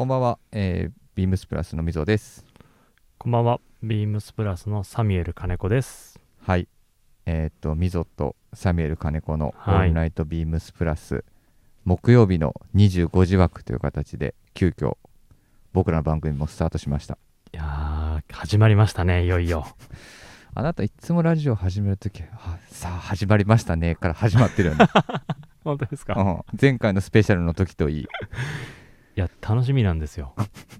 こんばんは、えー、ビームスプラスのみぞです。こんばんは。ビームスプラスのサミュエル金子です。はい。えーっと、みぞとサミュエル金子のオはいールナイトビームスプラス、木曜日の25時枠という形で、急遽僕らの番組もスタートしました。いやー、始まりましたね、いよいよ。あなたいつもラジオ始めるとき、はさあ始まりましたねから始まってるよね。本当ですか？いうん前回のスペシャルの時といい。や、楽しみなんですよ。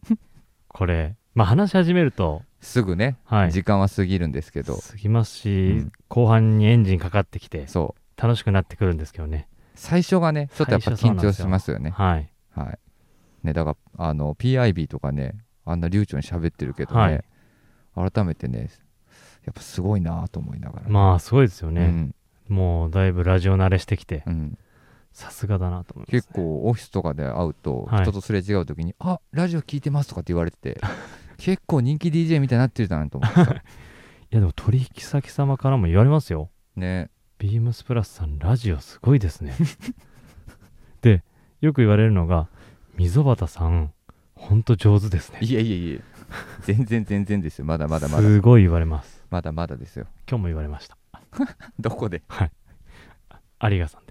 これ、まあ話し始めると、すぐね、はい。時間は過ぎるんですけど、過ぎますし、うん後半にエンジンかかってきて、そう。楽しくなってくるんですけどね。最初がね、ちょっとやっぱ緊張しますよね。はい。はい。ね、だから、あの、PIB とかね、あんな流暢に喋ってるけどね、改めてね、やっぱすごいなと思いながら。まあ、すごいですよね。うん、もう、だいぶラジオ慣れしてきて、うん。さすがだなと思います、結構、オフィスとかで会うと、はい人とすれ違う時に、あラジオ聞いてますとかって言われてて、結構人気 DJ みたいになってるじゃんと思ってさ。いや、でも取引先様からも言われますよ。ね。ビームスプラスさん、ラジオすごいですね。で、よく言われるのが、溝端さん、ほんと上手ですね。いやいやいや、全然全然ですよ。まだまだまだ。すごい言われます。まだまだですよ。今日も言われました。どこで？有賀さんで。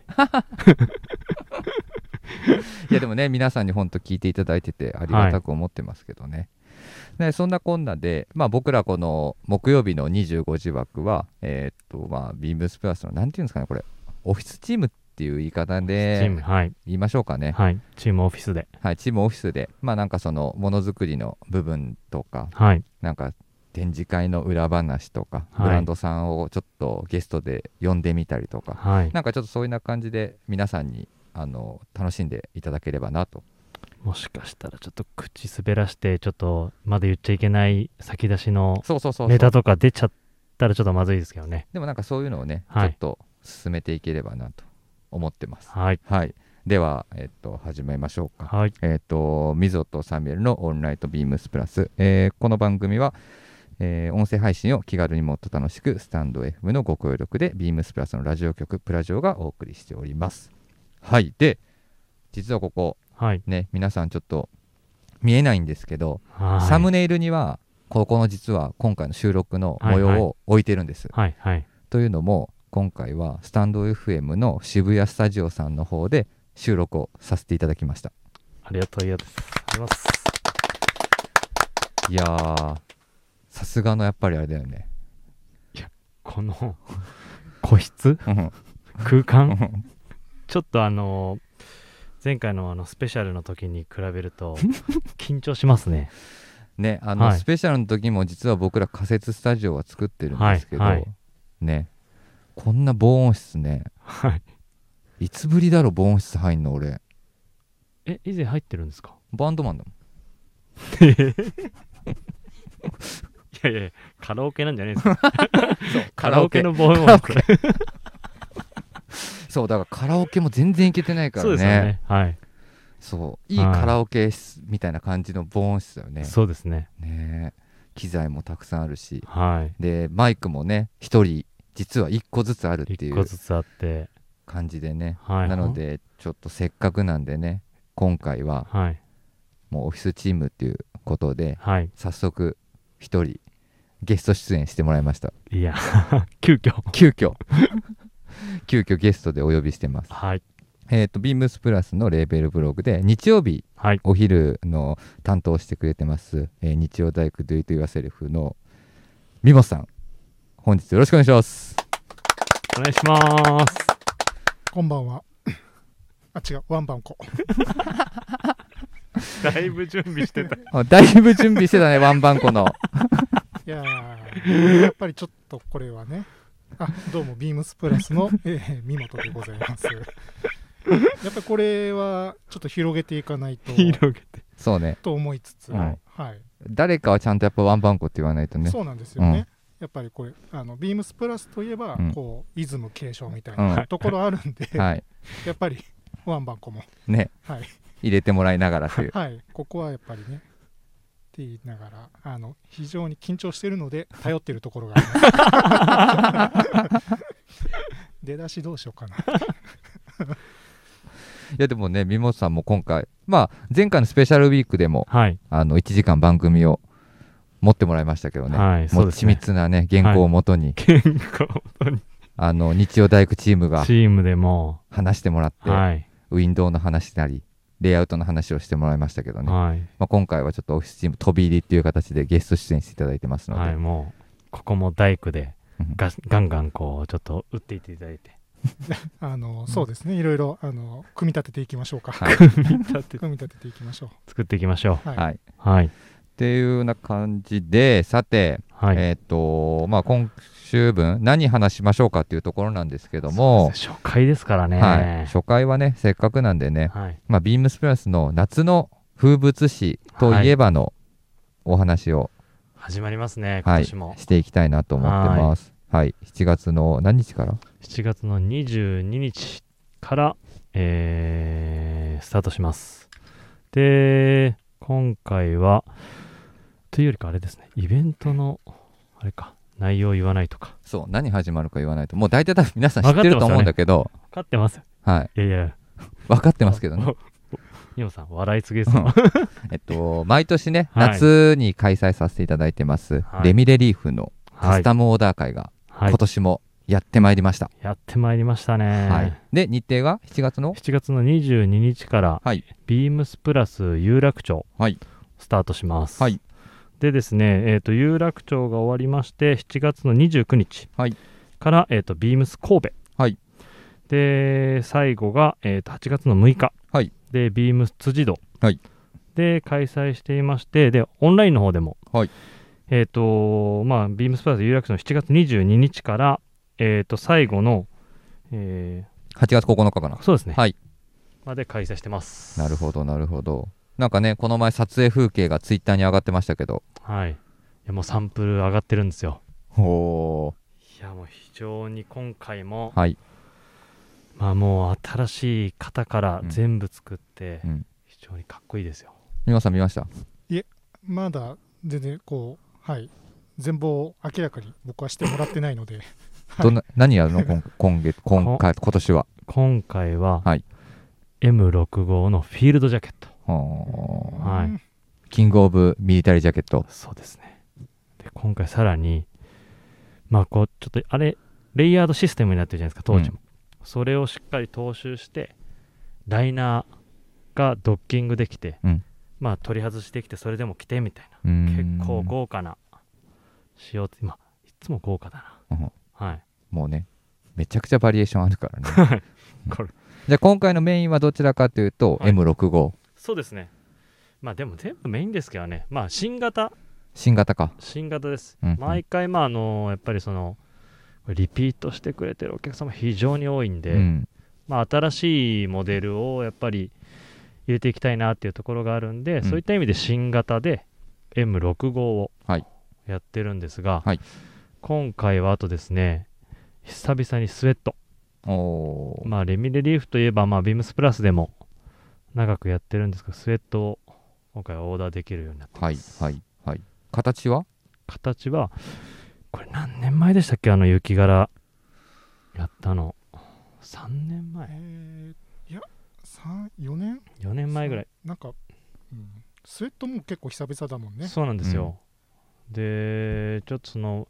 いやでもね、皆さんに本当聞いていただいててありがたく思ってますけどね。ねそんなこんなで、まあ、僕らこの木曜日の25時枠は、えーっと、まあ、ビームスプラスの、なんていうんですかね、これ、オフィスチームっていう言い方ではい。言いましょうかね。はい。チームオフィスで。はい、チームオフィスで、まあなんかその、ものづくりの部分とか、はい。なんか展示会の裏話とか、はいブランドさんをちょっとゲストで呼んでみたりとか、はい。なんかちょっとそういうな感じで皆さんにあの楽しんでいただければなともしかしたらちょっと口滑らして、ちょっとまだ言っちゃいけない先出しのネタとか出ちゃったらちょっとまずいですけどね。でもなんかそういうのをね、はいちょっと進めていければなと思ってますはい。はいではえっと始めましょうかはい。えっとみぞとサミュエルのオンライトビームスプラス、えーこの番組はえー音声配信を気軽にもっと楽しくスタンド FM のご協力でビームスプラスのラジオ局プラジオがお送りしておりますはいで実はここはい。ね皆さんちょっと見えないんですけど、はい。サムネイルにはここの実は今回の収録の模様を置いてるんです、はい。はい。というのも今回はスタンド FM の渋谷スタジオさんの方で収録をさせていただきましたありがとうございます。いやーさすがのやっぱりあれだよね。この 個室？うん。空間？ちょっとあのー前回のあのスペシャルの時に比べると 緊張しますね。ねあの、はい。スペシャルの時も実は僕ら仮設スタジオは作ってるんですけど、はい。はい。ね。こんな防音室ね。はい。いつぶりだろ防音室入んの俺。え、以前入ってるんですか？バンドマンだもん。い やいや、カラオケなんじゃないですか。カラオケの防音はこれそうだからカラオケも全然いけてないからそうねですよね。はい。そういいはいカラオケ室みたいな感じの防音室だよねそうですね。ね機材もたくさんあるしはい。でマイクもね1人実は1個ずつあるっていう感じでねはい。なのでちょっとせっかくなんでね今回ははい。もうオフィスチームっていうことではい。早速1人ゲスト出演してもらいましたいや、急遽。急遽急遽ゲストでお呼びしてますはい。えっ、とビームスプラスのレーベルブログで日曜日はい。お昼の担当してくれてます、えー日曜大工 Do It Yourself のミモさん本日よろしくお願いしますお願いします。こんばんは。あ、違う、ワンバンコ。だいぶ準備してた。あだいぶ準備してたねワンバンコのいやー、やっぱりちょっとこれはね。あ、どうも、ビームスプラスの、えー、見事でございます。やっぱりこれはちょっと広げていかないと。広げて。そうね。と思いつつ、うんはい、誰かはちゃんとやっぱワンバンコって言わないとね。そうなんですよね。うん。やっぱりこれあのビームスプラスといえば、うん。こうイズム継承みたいうん。なところあるんで、はい。やっぱりワンバンコも、ね。はい、入れてもらいながらという。はい、ここはやっぱりねって言いながらあの非常に緊張しているので 頼ってるところがあります。出だしどうしようかな。やでもね三本さんも今回まあ前回のスペシャルウィークでもはい。あの1時間番組を持ってもらいましたけどね、はいそうもう緻密なね原稿をもとに、健康に。あの日曜大工チームがチームでも話してもらって、はい。ウィンドウの話なりレイアウトの話をしてもらいましたけどね、はい。まあ、今回はちょっとオフィスチーム飛び入りっていう形でゲスト出演していただいてますので、はいもうここも大工でうん。ガガンガンこうちょっと打っていっていただいて。あのそうですね。いろいろあの組み立てていきましょうか、はい。組み立て。組み立てていきましょ作っていきましょう。はい、はい、っうはい。ていうような感じでさて、はい、えっ、とまあ今週分何話しましょうかっていうところなんですけども。初回ですからね。はい、初回はねせっかくなんでね、はい。まあ、ビームスプラスの夏の風物詩といえばのお話を、始まりますね今はい年も、していきたいなと思ってます。はい、7月の何日から？7月の22日から、えースタートします。で今回はというよりかあれですねイベントのあれか内容を言わないとか。そう何始まるか言わないと。もう大体多分皆さん知ってると思うんだけど、分かってますはい。いやいや。分かってますけどね。ニオさん笑いすぎですよ。えっと毎年ね、はい。夏に開催させていただいてます、はい。レミレリーフのカはい。スタムオーダー会がはい。今年もやってまいりました。やってまいりましたね、はい。で日程が7月の？7月の22日から、はい。ビームスプラス有楽町はい。スタートします、はいでですね、えー、と有楽町が終わりまして7月の29日はい。から、えー、とビームス神戸、はい。で最後が、えー、と8月の6日、はい。でビームス辻堂、はい。で開催していましてでオンラインの方でも、はい。えっ、とまあビームスプラス有楽町の7月22日から、えー、と最後の、え8月9日かな。ーそうですね、はい。まで開催してます。なるほどなるほどなんかねこの前撮影風景がツイッターに上がってましたけど。はい。いやもうサンプル上がってるんですよ。おいやもう非常に今回も、はい。まあもう新しい型からうん。全部作って、うん。非常にかっこいいですよ。皆さん見ました？まだ全然こうはい。全貌を明らかに僕はしてもらってないので、は いどんな何やるの？今今月 今回今年は。今回は、はい。M65 のフィールドジャケットはい。うんキングオブミリタリージャケット。そうですね。で今回さらにまあこうちょっとあれレイヤードシステムになってるじゃないですか当時も、それをしっかり踏襲してライナーがドッキングできて、うん。まあ取り外してきてそれでも着てみたいな。結構豪華な仕様ってまあいつも豪華だうん。なはい。もうねめちゃくちゃバリエーションあるからね。これ。じゃあ今回のメインはどちらかというと、はい。M65 そうですね。まあでも全部メインですけどね。まあ新型。新型か。新型です、うんうん。毎回まああのやっぱりそのリピートしてくれてるお客様非常に多いんで、うん。まあ、新しいモデルをやっぱり入れていきたいなっていうところがあるんで、ん。そういった意味で新型で M65 をはい。やってるんですが、はい。今回はあとですね久々にスウェット。まあレミレリーフといえばまあビームスプラスでも長くやってるんですけどスウェットを今回はオーダーできるようになってはいます、はいはい形は？形はこれ何年前でしたっけ？あの雪柄やったの。3年前。えーいや34年？4年前ぐらい。なんか、うん、スウェットも結構久々だもんね。そうなんですよ、でちょっとその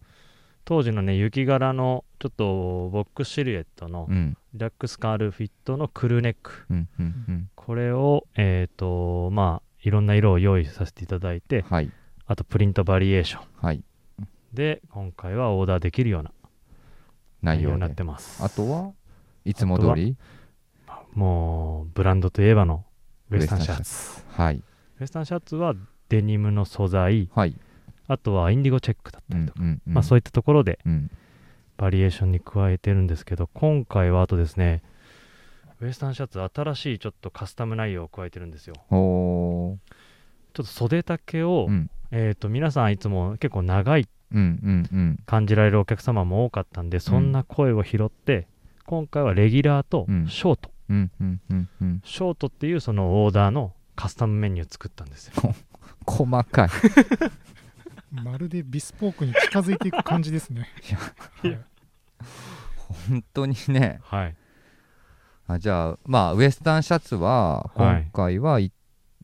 当時のね雪柄のちょっとボックスシルエットのうん。リラックス感あるフィットのクルーネック。うんうんうん。これをえっ、とまあいろんな色を用意させていただいてはい。あとプリントバリエーション。はい。で今回はオーダーできるような内容になってます。あとはいつも通り？もうブランドといえばのウエスタンシャツ。はい。ウエスタンシャツはデニムの素材。はいあとはインディゴチェックだっうたりとか、んうんうん。まあそういったところでうん。バリエーションに加えてるんですけど今回はあとですねウエスタンシャツ新しいちょっとカスタム内容を加えてるんですよ。ちょっと袖丈を、うん。えー、と皆さんいつも結構長い感じられるお客様も多かったんでそんな声を拾って、今回はレギュラーとうん。ショート、うんうんうんうん。ショートっていうそのオーダーのカスタムメニューを作ったんですよ。細かい まるでビスポークに近づいていく感じですね。いやはい。本当にね。はい。あじゃあまあウエスタンシャツははい。今回はい、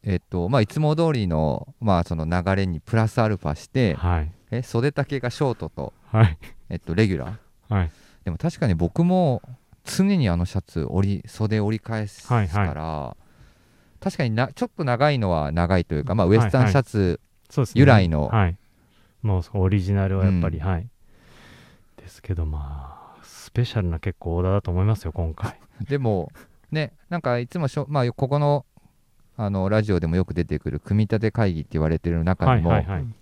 えっとまあいつも通りのまあその流れにプラスアルファしてはい。え袖丈がショートとはい。えっとレギュラー。はい。でも確かに僕も常にあのシャツ折り袖折り返すかはいら、はい。確かになちょっと長いのは長いというか、まあ、ウエスタンシャツ、由来のはいもうオリジナルはやっぱり、うん。はい。ですけどまあスペシャルな結構オーダーだと思いますよ今回。でもねなんかいつもしょ、まあ、ここのあのラジオでもよく出てくる組み立て会議って言われてる中にも、はいはいはい。うん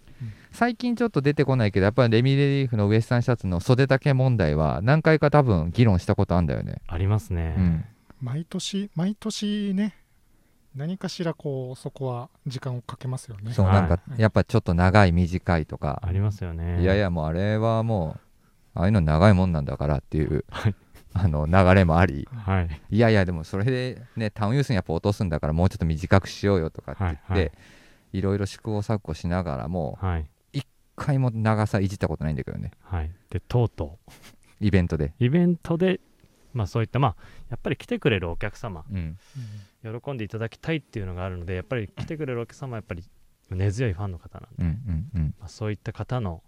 最近ちょっと出てこないけどやっぱりレミレリーフのウエスタンシャツの袖丈問題は何回か多分議論したことあるんだよね。ありますね、うん。毎年毎年ね何かしらこうそこは時間をかけますよね。そうはい。なん。かやっぱちょっと長い短いとか、ありますよね。いやいやもうあれはもうああいうの長いもんなんだからっていう、はい。あの流れもあり。はい。いやいやでもそれでねタウンユースにやっぱ落とすんだからもうちょっと短くしようよとかって言って、はいはい。いろいろ試行錯誤しながらもはい。一回も長さいじったことないんだけどね。はい。でとうとイベントで、うイベントでまあそういったまあやっぱり来てくれるお客様。うん、喜んでいただきたいっていうのがあるのでやっぱり来てくれるお客様はやっぱり根強いファンの方なんで、うんうんうん。まあ、そういった方の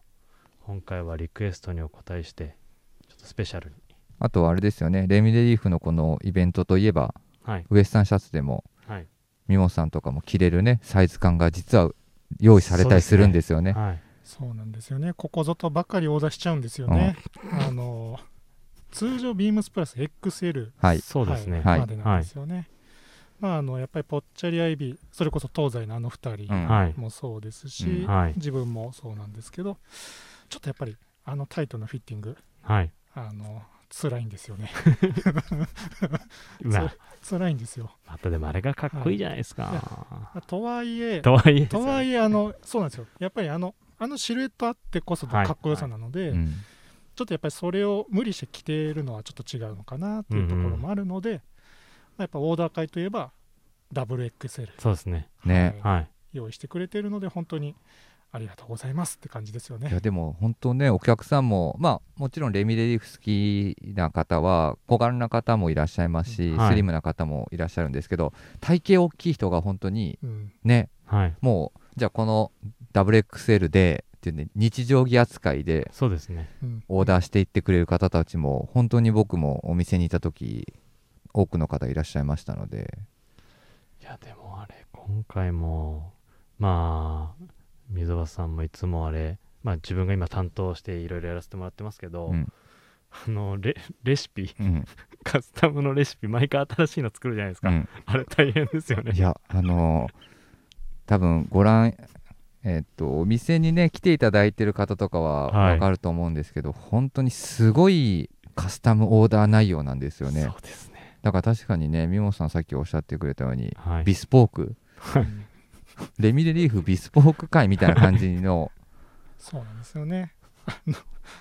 今回はリクエストにお答えしてちょっとスペシャルに。あとはあれですよね。レミレリーフのこのイベントといえばはい。ウエスタンシャツでもはい。ミモさんとかも着れるねサイズ感が実は用意されたりするんですよね。はい。そうなんですよね。ここぞとばかりオーダーしちゃうんですよね、あの通常ビームスプラス XL はい。そうですね。はい。までなんですよね、まああのやっぱりぽっちゃり IB それこそ東西のあの2人うん。はい。もそうですし、うん。はい。自分もそうなんですけどちょっとやっぱりあのタイトなフィッティングはい。あの辛いんですよね。辛いんですよ。またでもあれがかっこいいじゃないですか、とはいえ とはいえ。とはいえあのそうなんですよ。やっぱりあのあのシルエットあってこそのはい。かっこよさなので、うん。ちょっとやっぱりそれを無理して着てるのはちょっと違うのかなっていうところもあるので、まあやっぱオーダー会といえば WXL、そうですね。ねはい。はい。用意してくれてるので本当にありがとうございますって感じですよね。いや。でも本当ねお客さんもまあもちろんレミレリーフ好きな方は小柄な方もいらっしゃいますし、うん。はい。スリムな方もいらっしゃるんですけど体型大きい人が本当にうん。ね。はい。もうじゃあこの WXL でっていうね日常着扱いでそうですね。うん。オーダーしていってくれる方たちも本当に僕もお店にいた時多くの方いらっしゃいましたので。いやでもあれ今回もまあ溝端さんもいつもあれまあ自分が今担当していろいろやらせてもらってますけど、うん。あのレレシピうん。カスタムのレシピ毎回新しいの作るじゃないですか、うん。あれ大変ですよね。いやあのー多分ご覧えっとお店にね来ていただいてる方とかははい。わかると思うんですけど、本当にすごいカスタムオーダー内容なんですよね。そうですねだから確かにねミモさんさっきおっしゃってくれたようにはい。ビスポーク。うんレミレリーフビスポーク会みたいな感じの そうなんですよね。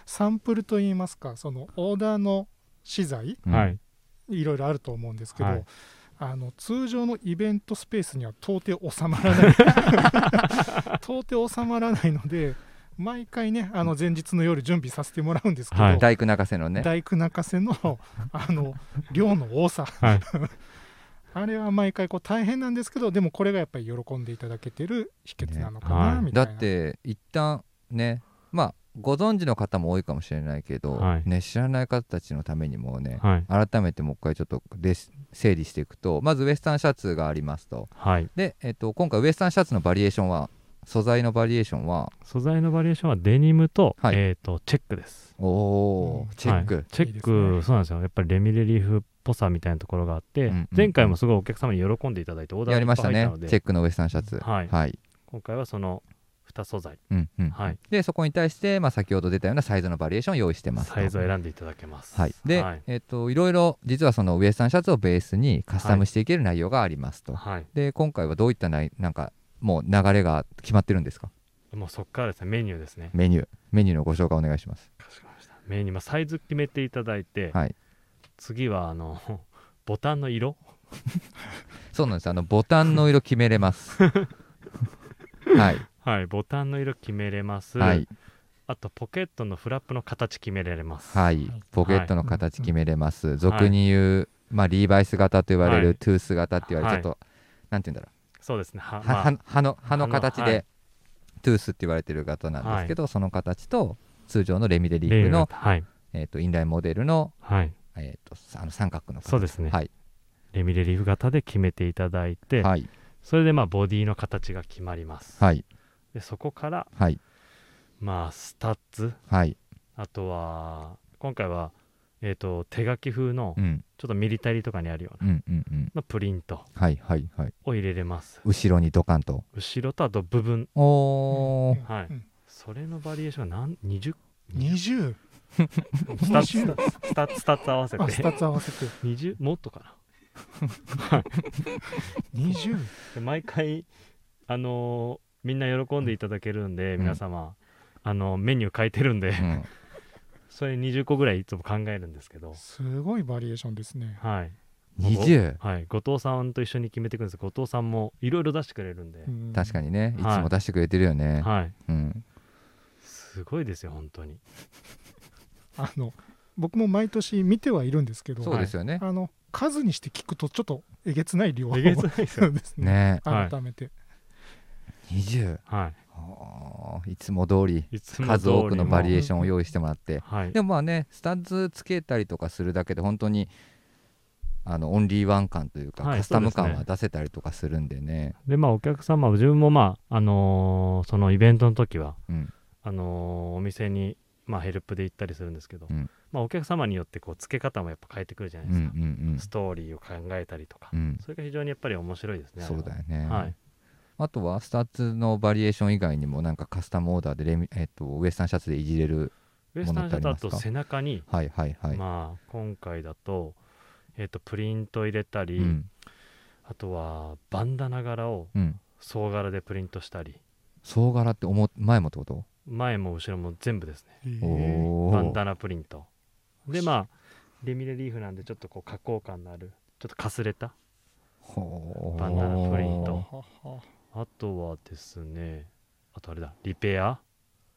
サンプルといいますかそのオーダーの資材うん。はい。いろいろあると思うんですけど、はい。あの通常のイベントスペースには到底収まらない。到底収まらないので毎回ねあの前日の夜準備させてもらうんですけど、はい。大工泣かせのね。大工泣かせの あの量の多さ。はい。あれは毎回こう大変なんですけどでもこれがやっぱり喜んでいただけてる秘訣なのかな、ね。みたいな。って一旦ねまあご存知の方も多いかもしれないけど、はい。ね、知らない方たちのためにもね、はい。改めてもう一回ちょっとで整理していくとまずウエスタンシャツがありますと。はい。で、えっと、今回ウエスタンシャツのバリエーションは素材のバリエーションは？素材のバリエーションはデニムと,、はい。えー、とチェックです。おおうん。チェック、はい。チェックねそうなんですよ。やっぱりレミレリーフっぽさみたいなところがあって、うんうん前回もすごいお客様に喜んでいただいてオーダーやりましたね。チェックのウエスタンシャツ。はい。はい。今回はその2素材。うんうん。はい。でそこに対して、まあ、先ほど出たようなサイズのバリエーションを用意してますと。サイズを選んでいただけます。はい、で、はい。えっといろいろ実はそのウエスタンシャツをベースにカスタムしていける内容がありますと、はい。で今回はどういったないなんかもう流れが決まってるんですか？もうそこからですね。メニューですね。メニュー。メニューのご紹介お願いします。かしこまりましたメニュー、まあ、サイズ決めていただいて、はい。次はあの ボタンの色？そうなんですあのボタンの色決めれます。はい。はいボタンの色決めれます、はい。あとポケットのフラップの形決められます。はい。ポケットの形決めれます、俗に言うまあ、リーバイス型と言われる、はい。トゥース型って言われる、はい。ちょっと、なんて言うんだろそうですね。はう、まあ。はは歯の歯の形で、はい。トゥースって言われてる型なんですけど、その形と通常のレミレリーフの、はい。えー、とインラインモデルの,、はい。えー、とあの三角の形。そうですね。はい、レミレリーフ型で決めていただいて、はい。それでまあボディの形が決まります、はい。でそこからはい。まあスタッツ。はい。あとは今回は、えー、と手書き風のうんちょっとミリタリーとかにあるような。うんうんうん。のプリント。はいはいはい。を入れれます。後ろにドカンと。後ろとあと部分。おー。はい。うんそれのバリエーションが何20 20スタッツスタッツスタッツ合わせて。あスタッツ合わせて。20もっとかな。20で毎回あのーみんな喜んでいただけるんで、うん。皆様。あのメニュー変えてるんで、うんそれ20個ぐらいいつも考えるんですけど。すごいバリエーションですね。はい、20はい、後藤さんと一緒に決めていくんです後藤さんもいろいろ出してくれるんで、確かにね。い。つはいも出してくれてるよね、はい。うん。すごいですよ本当に。あの僕も毎年見てはいるんですけどそうですよね、あの数にして聞くとちょっとえげつない量えげつないですよ。ですね。ね。はい。改めて、20ははあいつも通り数多くのバリエーションを用意してもらって。はい。でもまあねスタッズつけたりとかするだけで本当にあのオンリーワン感というか、はいカスタム感は出せたりとかするんでね。でまあお客様自分もまああのーそのイベントの時はうん。あのーお店にまあヘルプで行ったりするんですけど、うん。まあお客様によってこう付け方もやっぱ変えてくるじゃなうんういですか、んストーリーを考えたりとか、うん。うんそれが非常にやっぱり面白いですねそうだよね、はいあとはスタッツのバリエーション以外にもなんかカスタムオーダーでレミ、えっとウエスタンシャツでいじれるウエスタンシャツだものってありますか？と背中に、はいはいはい、まあ今回だと,、えー、とプリント入れたり、うん。あとはバンダナ柄をうん。総柄でプリントしたり。総柄って思前もってこと？前も後ろも全部ですね。バンダナプリント。でまあレミレリーフなんでちょっとこう加工感のあるちょっとかすれたバンダナプリントあとはですねあとあれだリペア？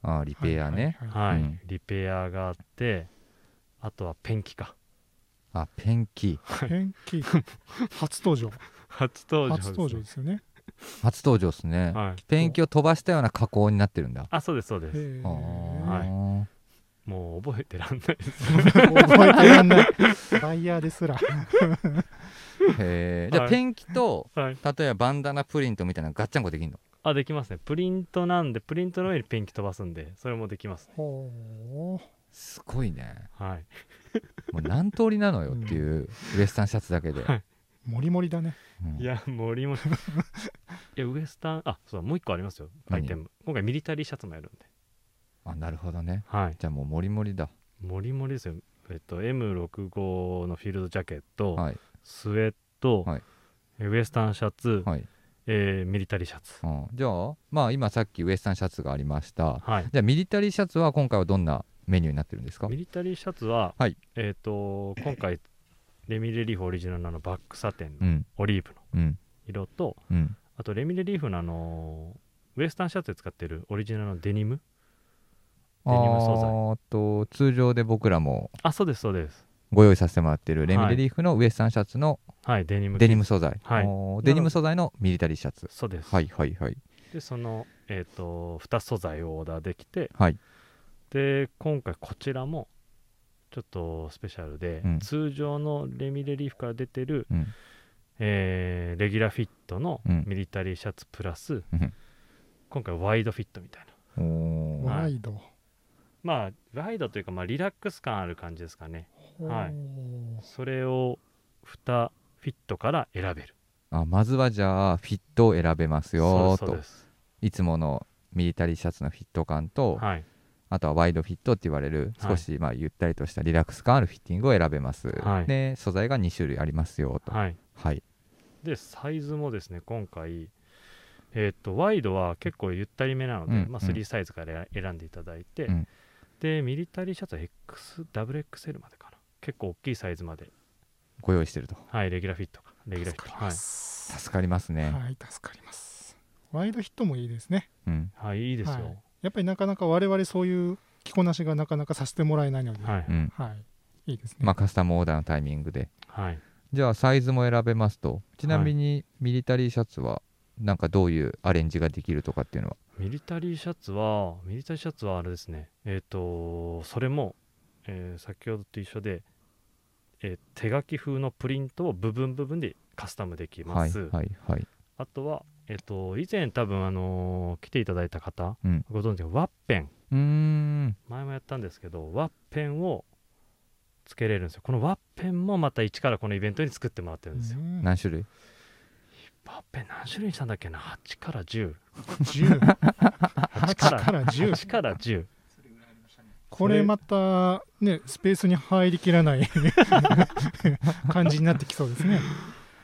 あーリペアね、はいはいはい。はい、うん。リペアがあってあとはペンキか。あペンキ。ペンキ。初登場。初登場です、初登場ですよね。初登場ですね、はい、ペンキを飛ばしたような加工になってるんだ。あそうですそうです。はいー。もう覚えてらんないです。覚えてらんない。バイヤーですらへえじゃあはい。ペンキとはい。例えばバンダナプリントみたいなのガッチャンコできるの？あできますね。プリントなんでプリントの上にペンキ飛ばすんでそれもできますね。ほすごいね。はい。もう何通りなのよっていうウエスタンシャツだけで、はい。うもりもりだね。うん。いや森もいやウエスタンあそうだもう一個ありますよ。ア何イテム。今回ミリタリーシャツもやるんで。あなるほどね。はい。じゃあもうモリモリだ。モリモリですよ。えっと M65 のフィールドジャケット、はいスウェット、はい。ウエスタンシャツ、はい、えーミリタリーシャツ。うん、じゃあまあ今さっきウエスタンシャツがありました。はい。じゃあミリタリーシャツは今回はどんなメニューになってるんですか？ミリタリーシャツは、はい。えっ、と今回レミレリーフオリジナルのバックサテンのうん。オリーブのうん。色と、うん。あとレミレリーフのあのウエスタンシャツで使ってるオリジナルのデニム？デニム素材。と通常で僕らも。あそうですそうですご用意させてもらってるレミレリーフのウエスタンシャツのはいデニムデニム素材、はい。デニム素材のミリタリーシャツ。そうです、はいはいはい。でそのえっ、と2素材をオーダーできてはい。で今回こちらもちょっとスペシャルで、うん。通常のレミレリーフから出てる、うん。えーレギュラーフィットのうん。ミリタリーシャツプラス、うん。今回ワイドフィットみたいな。ワイド。まあワイドというか、まあ、リラックス感ある感じですかねはい。ほそれを2フィットから選べる。あまずはじゃあフィットを選べますよと。そうですそうです。いつものミリタリーシャツのフィット感と、はい。あとはワイドフィットって言われるはい。少しまあゆったりとしたリラックス感あるフィッティングを選べます、はい。で素材が2種類ありますよと。はい。はい。でサイズもですね今回えっ、とワイドは結構ゆったりめなので、まあ、うんうん。3サイズから選んでいただいて、うん。でミリタリーシャツは XWXL までかな結構大きいサイズまで。ご用意してると。はいレギュラーフィットか。レギュラーフィット。はい。す助かりますね、はい助かります。ワイドヒットもいいですね。うん。はいいいですよ。はい。やっぱりなかなか我々そういう着こなしがなかなかさせてもらえないので。はい、うん。はい。いいですね。まあカスタムオーダーのタイミングで。はい。じゃあサイズも選べますと。ちなみにミリタリーシャツはなんかどういうアレンジができるとかっていうのは？ミリタリーシャツはミリタリーシャツはあれですね。えっ、とそれも、えー先ほどと一緒で、えー手書き風のプリントを部分部分でカスタムできます、はいはいはい。あとはえっ、と以前多分あのー来ていただいた方、うん。ご存知のワッペン。うーん。前もやったんですけどワッペンをつけれるんですよ。このワッペンもまた一からこのイベントに作ってもらってるんですよ、うん何種類？ワッペン何種類にしたんだっけな？8から10 10 8 8から10 8から10これまたねスペースに入りきらない 感じになってきそうですね。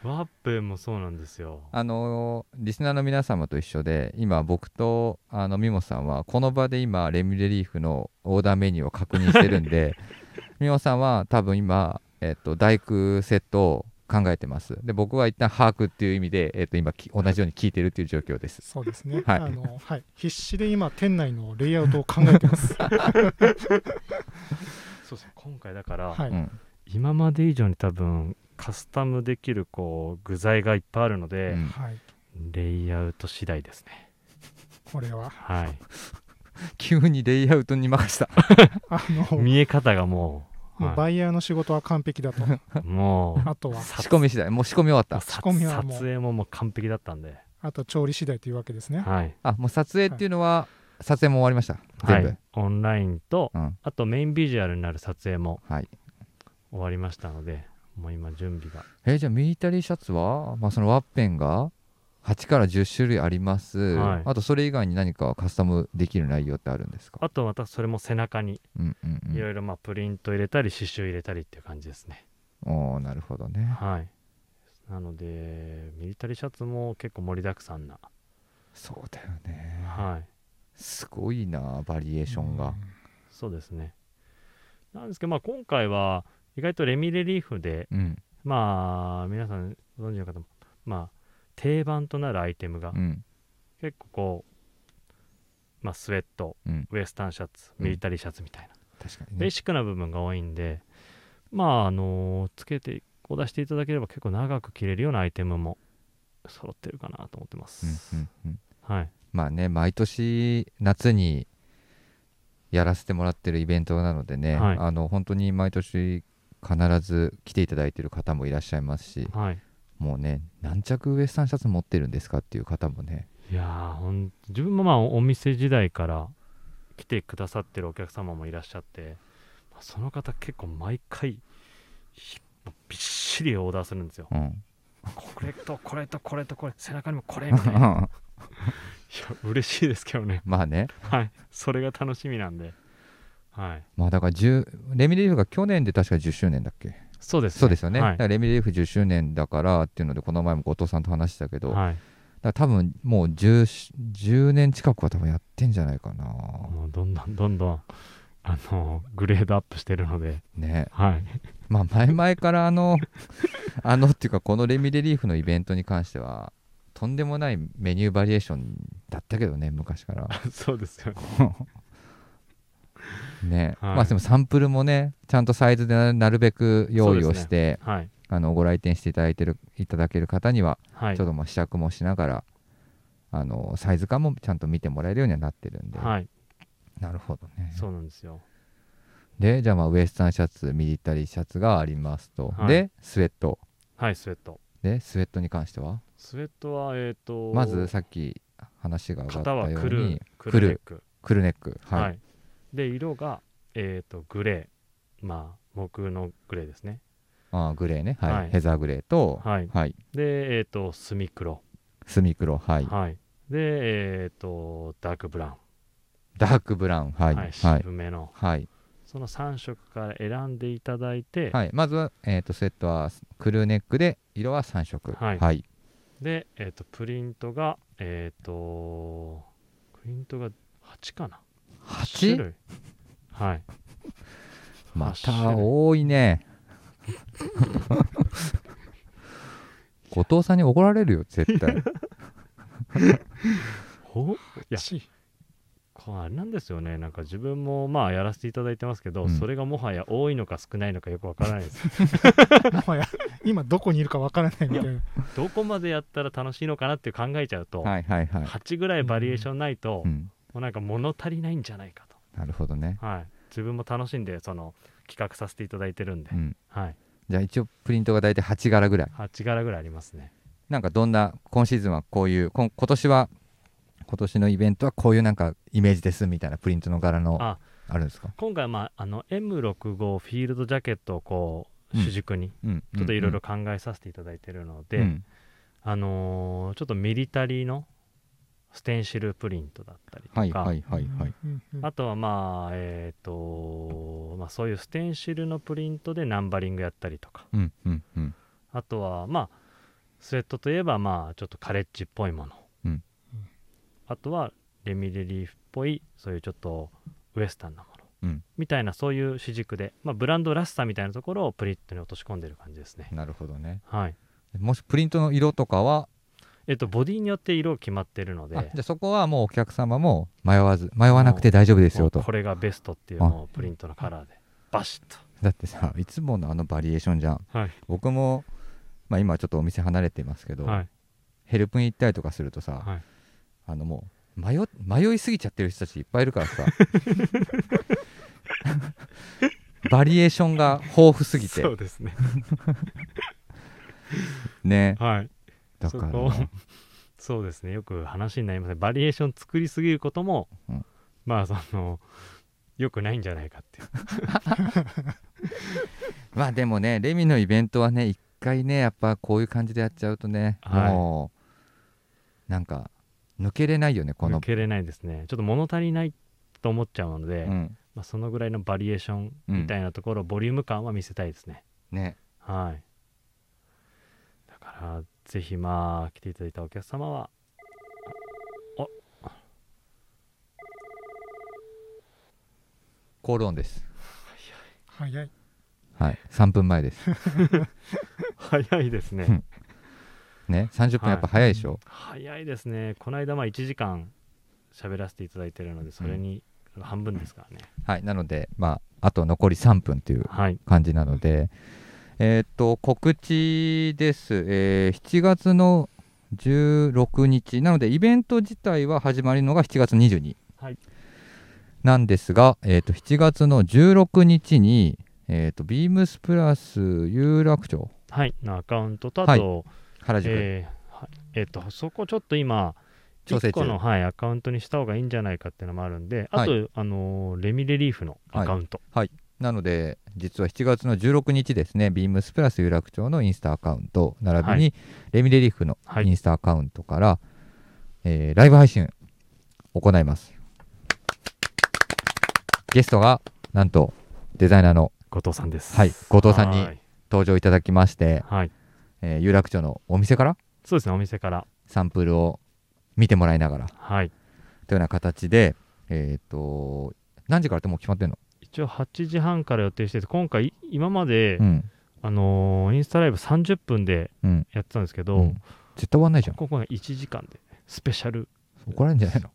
ワッペンもそうなんですよ。あのーリスナーの皆様と一緒で今僕とあのミモさんはこの場で今レミレリーフのオーダーメニューを確認してるんで ミモさんは多分今、えっと大工セットを考えてます。で僕は一旦把握っていう意味で、えっと今き同じように聞いてるっていう状況です。そうですね、はい。あのはい、必死で今店内のレイアウトを考えてます。そうですね。今回だから、はい、うん。今まで以上に多分カスタムできるこう具材がいっぱいあるので、うん。はい、レイアウト次第ですね。これは？はい。急にレイアウトに任した。あの見え方がもう、はもうバイヤーの仕事は完璧だと。い、もう。あとは。仕込み次第。もう仕込み終わった。撮仕込みはもう。撮影ももう完璧だったんで、あと調理次第というわけですね。はい。あもう撮影っていうのは、撮影も終わりました。全部、はい、オンラインとうん。あとメインビジュアルになる撮影もはい。終わりましたのでもう今準備が。えーじゃあミリタリーシャツは、まあ、そのワッペンが8から10種類あります、はい。あとそれ以外に何かカスタムできる内容ってあるんですか？あとまたそれも背中にうんうんうん。いろいろまあプリント入れたり刺繍入れたりっていう感じですね、おーなるほどね。はい。なのでミリタリーシャツも結構盛りだくさんな、そうだよね。はい。すごいなバリエーションが。そうですね。なんですけどまあ今回は意外とレミレリーフでうん。まあ皆さんご存知の方もまあ定番となるアイテムがうん。結構こう、まあ、スウェット、うん。ウエスタンシャツうん。ミリタリーシャツみたいな、確かにね。ベーシックな部分が多いんでまああのつけてお出していただければ結構長く着れるようなアイテムも揃ってるかなと思ってます、うんうんうん。はい。まあね毎年夏にやらせてもらってるイベントなのでね、はい。あの本当に毎年必ず来ていただいてる方もいらっしゃいますしはいもうね何着ウエスタンシャツ持ってるんですかっていう方もね。いやーほん自分もまあお店時代から来てくださってるお客様もいらっしゃって、まあその方結構毎回ひびっしりオーダーするんですよ。うん。これとこれとこれとこれ背中にもこれみたいな。いや嬉しいですけどね。まあね。はい。それが楽しみなんで。はい。まあだから10レミレリーフが去年で確か10周年だっけ？そうです、そうですよね、はい。だからレミレリーフ10周年だからっていうのでこの前も後藤さんと話したけど、だかはい、ら多分もう 10, 10年近くは多分やってんじゃないかな。もうどんどんどんどんあのグレードアップしてるので。ね。はい。まあ前々からあの あのっていうかこのレミレリーフのイベントに関してはとんでもないメニューバリエーションだったけどね昔から。そうですよね、はい。まあでもサンプルもねちゃんとサイズでななるべく用意をして、はい。あのご来店していただいてるいただける方にははい。ちょっとまあ試着もしながら、あのサイズ感もちゃんと見てもらえるようにはなってるんで、はい。なるほどね。そうなんですよ。でじゃあまあウエスタンシャツミリタリーシャツがありますと、はい。でスウェット。はいスウェット。でスウェットに関しては？スウェットはえっ、とまずさっき話が上がったようクルーにククルルネック。クルネック。は、はいい、で色がえっ、とグレー。まあ木のグレーですね。あーグレーね、はい。はい。ヘザーグレーと、はい。はい、でえっ、とスミ黒スミクロはい、はい。でえっ、とダークブラウン。ダークブラウンはい。はい、はい。渋めの。はい、その3色から選んでいただいて、はい、まずは、えー、とスウェットはクルーネックで色は3色。はい。はい、で、えー、とプリントがえっ、とプリントが8かな8種 8? 類。はい。ま8種た類。多いね。後藤さんに怒られるよ絶対。ほいやしこあれなんですよね。なんか自分もまあやらせていただいてますけど、うん。それがもはや多いのか少ないのかよくわからないです。もはや今どこにいるかわからないみたいな。どこまでやったら楽しいのかなって考えちゃうと、はいはいはい、8ぐらいバリエーションないと、もうん、うなんか物足りないんじゃないかなるほどね、と、はい、自分も楽しんでその企画させていただいてるんで、うん、はい、じゃあ一応プリントが大体8柄ぐらい。8柄ぐらいありますね。なんかどんな今シーズンはこういうこん今年は今年のイベントはこういうなんかイメージですみたいなプリントの柄のあ。あるんですか、今回は、まあ、あの M65 フィールドジャケットをこううん主軸にうん、ちょっといろいろ考えさせていただいてるので、うん。あのーちょっとミリタリーのステンシルプリントだったりとか、はいはいはいはい、あとはまあえっ、とまあそういうステンシルのプリントでナンバリングやったりとか。うんうんうん。あとはまあスウェットといえばまあちょっとカレッジっぽいもの、うん。あとはレミレリーフっぽいそういうちょっとウエスタンなもの、うん。みたいなそういう主軸で、まあ、ブランドらしさみたいなところをプリントに落とし込んでる感じですね。なるほどね。はい。もしプリントの色とかはえっとボディによって色決まってるので。あじゃあそこはもうお客様も迷わず迷わなくて大丈夫ですよと。これがベストっていうもうプリントのカラーで。バシッと。だってさいつものあのバリエーションじゃん。はい。僕も、まあ、今ちょっとお店離れてますけど、はい。ヘルプに行ったりとかするとさ、はい。あのもう迷迷いすぎちゃってる人たちいっぱいいるからさ。バリエーションが豊富すぎて。そうですね。ね。はいだか。らそこ そうですね。よく話になりますね。バリエーション作りすぎることも、うん。まあそのよくないんじゃないかっていう。まあでもねレミのイベントはね一回ねやっぱこういう感じでやっちゃうとね、はい。もうなんか抜けれないよねこの。抜けれないですね。ちょっと物足りないと思っちゃうので、うん。まあ、そのぐらいのバリエーションみたいなところ、ボリューム感は見せたいですね。ね。はい。だからぜひまあ来ていただいたお客様はコールオンです。早い。はい。3分前です。早いですね、うん。ね30分やっぱ早いでしょ、早いですね。この間まあ1時間喋らせていただいてるのでそれに半分ですからね、はい。なのでまああと残り3分というはい。感じなのでえーっと告知です、えー7月の16日。なのでイベント自体は始まるのが7月22はい。なんですが、えー、と7月の16日に、えー、とビームスプラス有楽町はい。のアカウントとあはい。と、原宿、えーはいえっとそこちょっと今調整中。1個の、はい、アカウントにした方がいいんじゃないかっていうのもあるんで、あと、あのーレミレリーフのアカウント、なので実は7月の16日ですねビームスプラス有楽町のインスタアカウント並びはにレミレリーフのはい。インスタアカウントから、えーライブ配信行います。ゲストがなんとデザイナーの後藤さんです。はい後藤さんにはい。登場いただきまして、はい、えー有楽町のお店からそうですね、お店から。サンプルを見てもらいながら。はい、というような形でえっ、と何時からってもう決まってんの？一応8時半から予定してて、今回、今まで、うん。あのーインスタライブ30分でうん。やってたんですけど、うん。絶対終わんないじゃん。ここが1時間で、スペシャル。怒られるんじゃないの？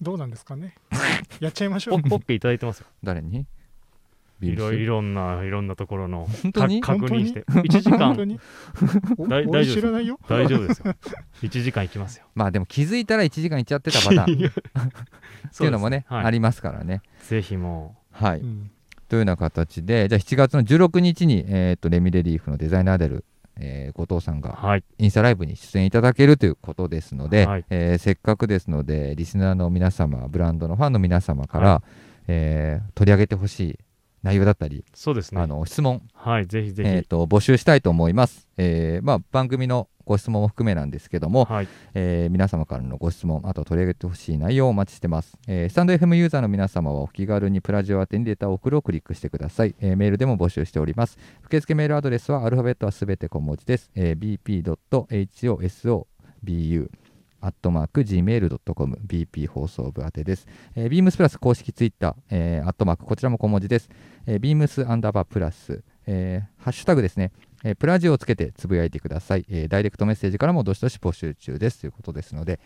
どうなんですかね。やっちゃいましょう。オッケーいただいてますよ。誰に？いろいろろんな、いろんなところの確認して。1時間、大丈夫ですよ。大丈夫ですよ。1時間いきますよ。まあでも気づいたら1時間いっちゃってたパターン。っそていうのもねはい。ありますからね。ぜひもはい、うん。というような形でじゃあ7月の16日に、えー、とレミレリーフのデザイナーである、えー後藤さんう、がはい、インスタライブに出演いただけるということですので、はい。えーせっかくですのでリスナーの皆様ブランドのファンの皆様から、はえー取り上げてほしい内容だったり、そうですね。あの質問、はい、ぜひぜひ。えー、と募集したいと思います、えーまあ、番組のご質問も含めなんですけども、はい、えー皆様からのご質問、あと取り上げてほしい内容をお待ちしてます。えースタンド FM ユーザーの皆様はお気軽にプラジオ宛てにレターを送るをクリックしてください。えーメールでも募集しております。受付メールアドレスはアルファベットはすべて小文字です。えー bp.hosobu アットマーク gmail.com BP 放送部宛てです。えー、ビームスプラス公式ツイッター、えーアットマークこちらも小文字です。えー、ビームスアンダーバープラス、えーハッシュタグですね。えープラジオをつけてつぶやいてください、えーダイレクトメッセージからもどしどし募集中ですということですので、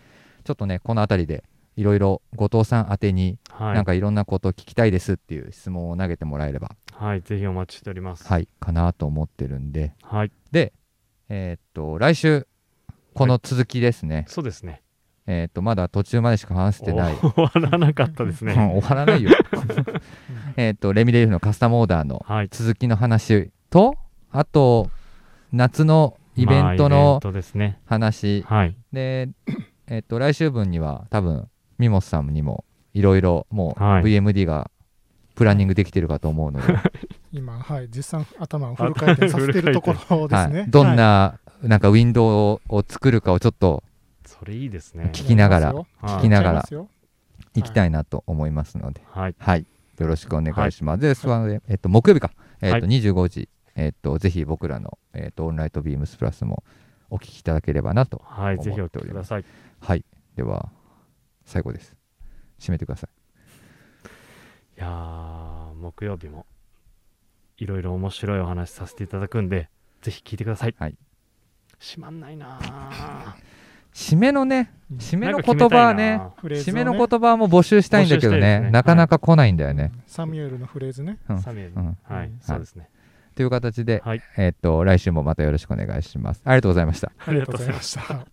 ちょっとね、この辺りでいろいろ後藤さん宛てにはい。なんかいろんなことを聞きたいですっていう質問を投げてもらえれば、はい。ぜひお待ちしております。はい、かなと思ってるんで、はい。で、えーっと、来週、この続きですね、そうですね。えーっと、まだ途中までしか話してない、お 終わらなかったですうんね。終わらないよ。えーっと、レミレーフのカスタムオーダーのはい。続きの話と、あと、夏のイベントのトですね。話、はい。で、えーっと、来週分には多分、ミモスさんにもいろいろもうはい VMD がプランニングできてるかと思うので、今、はい、実際頭をフル回転させてるところですね。はい、どんはいな、なんかウィンドウを作るかをちょっとそれいいですね。聞きながら聞きながら行きたいなと思いますので、はい。はい、よろしくお願いします。で、えっと、木曜日か、えっと、は25時、えっと、ぜひ僕らの、えっと、オンライトビームスプラスもお聞きいただければなと。はい。ぜひお思っております聞きください。はい、では、最後です。締めてください。いやー、木曜日もいろいろ面白いお話させていただくんで、ぜひ聞いてください。はい。しまんないなー締めのね、うん締めの言葉はね、ね締めの言葉も募集したいんだけどね、ねなかなか来ないんだよね。サミュエルのフレーズね。うんサミュエルうんはい。そうですね。という形で、はい。えっと、来週もまたよろしくお願いします。ありがとうございました。ありがとうございます。した。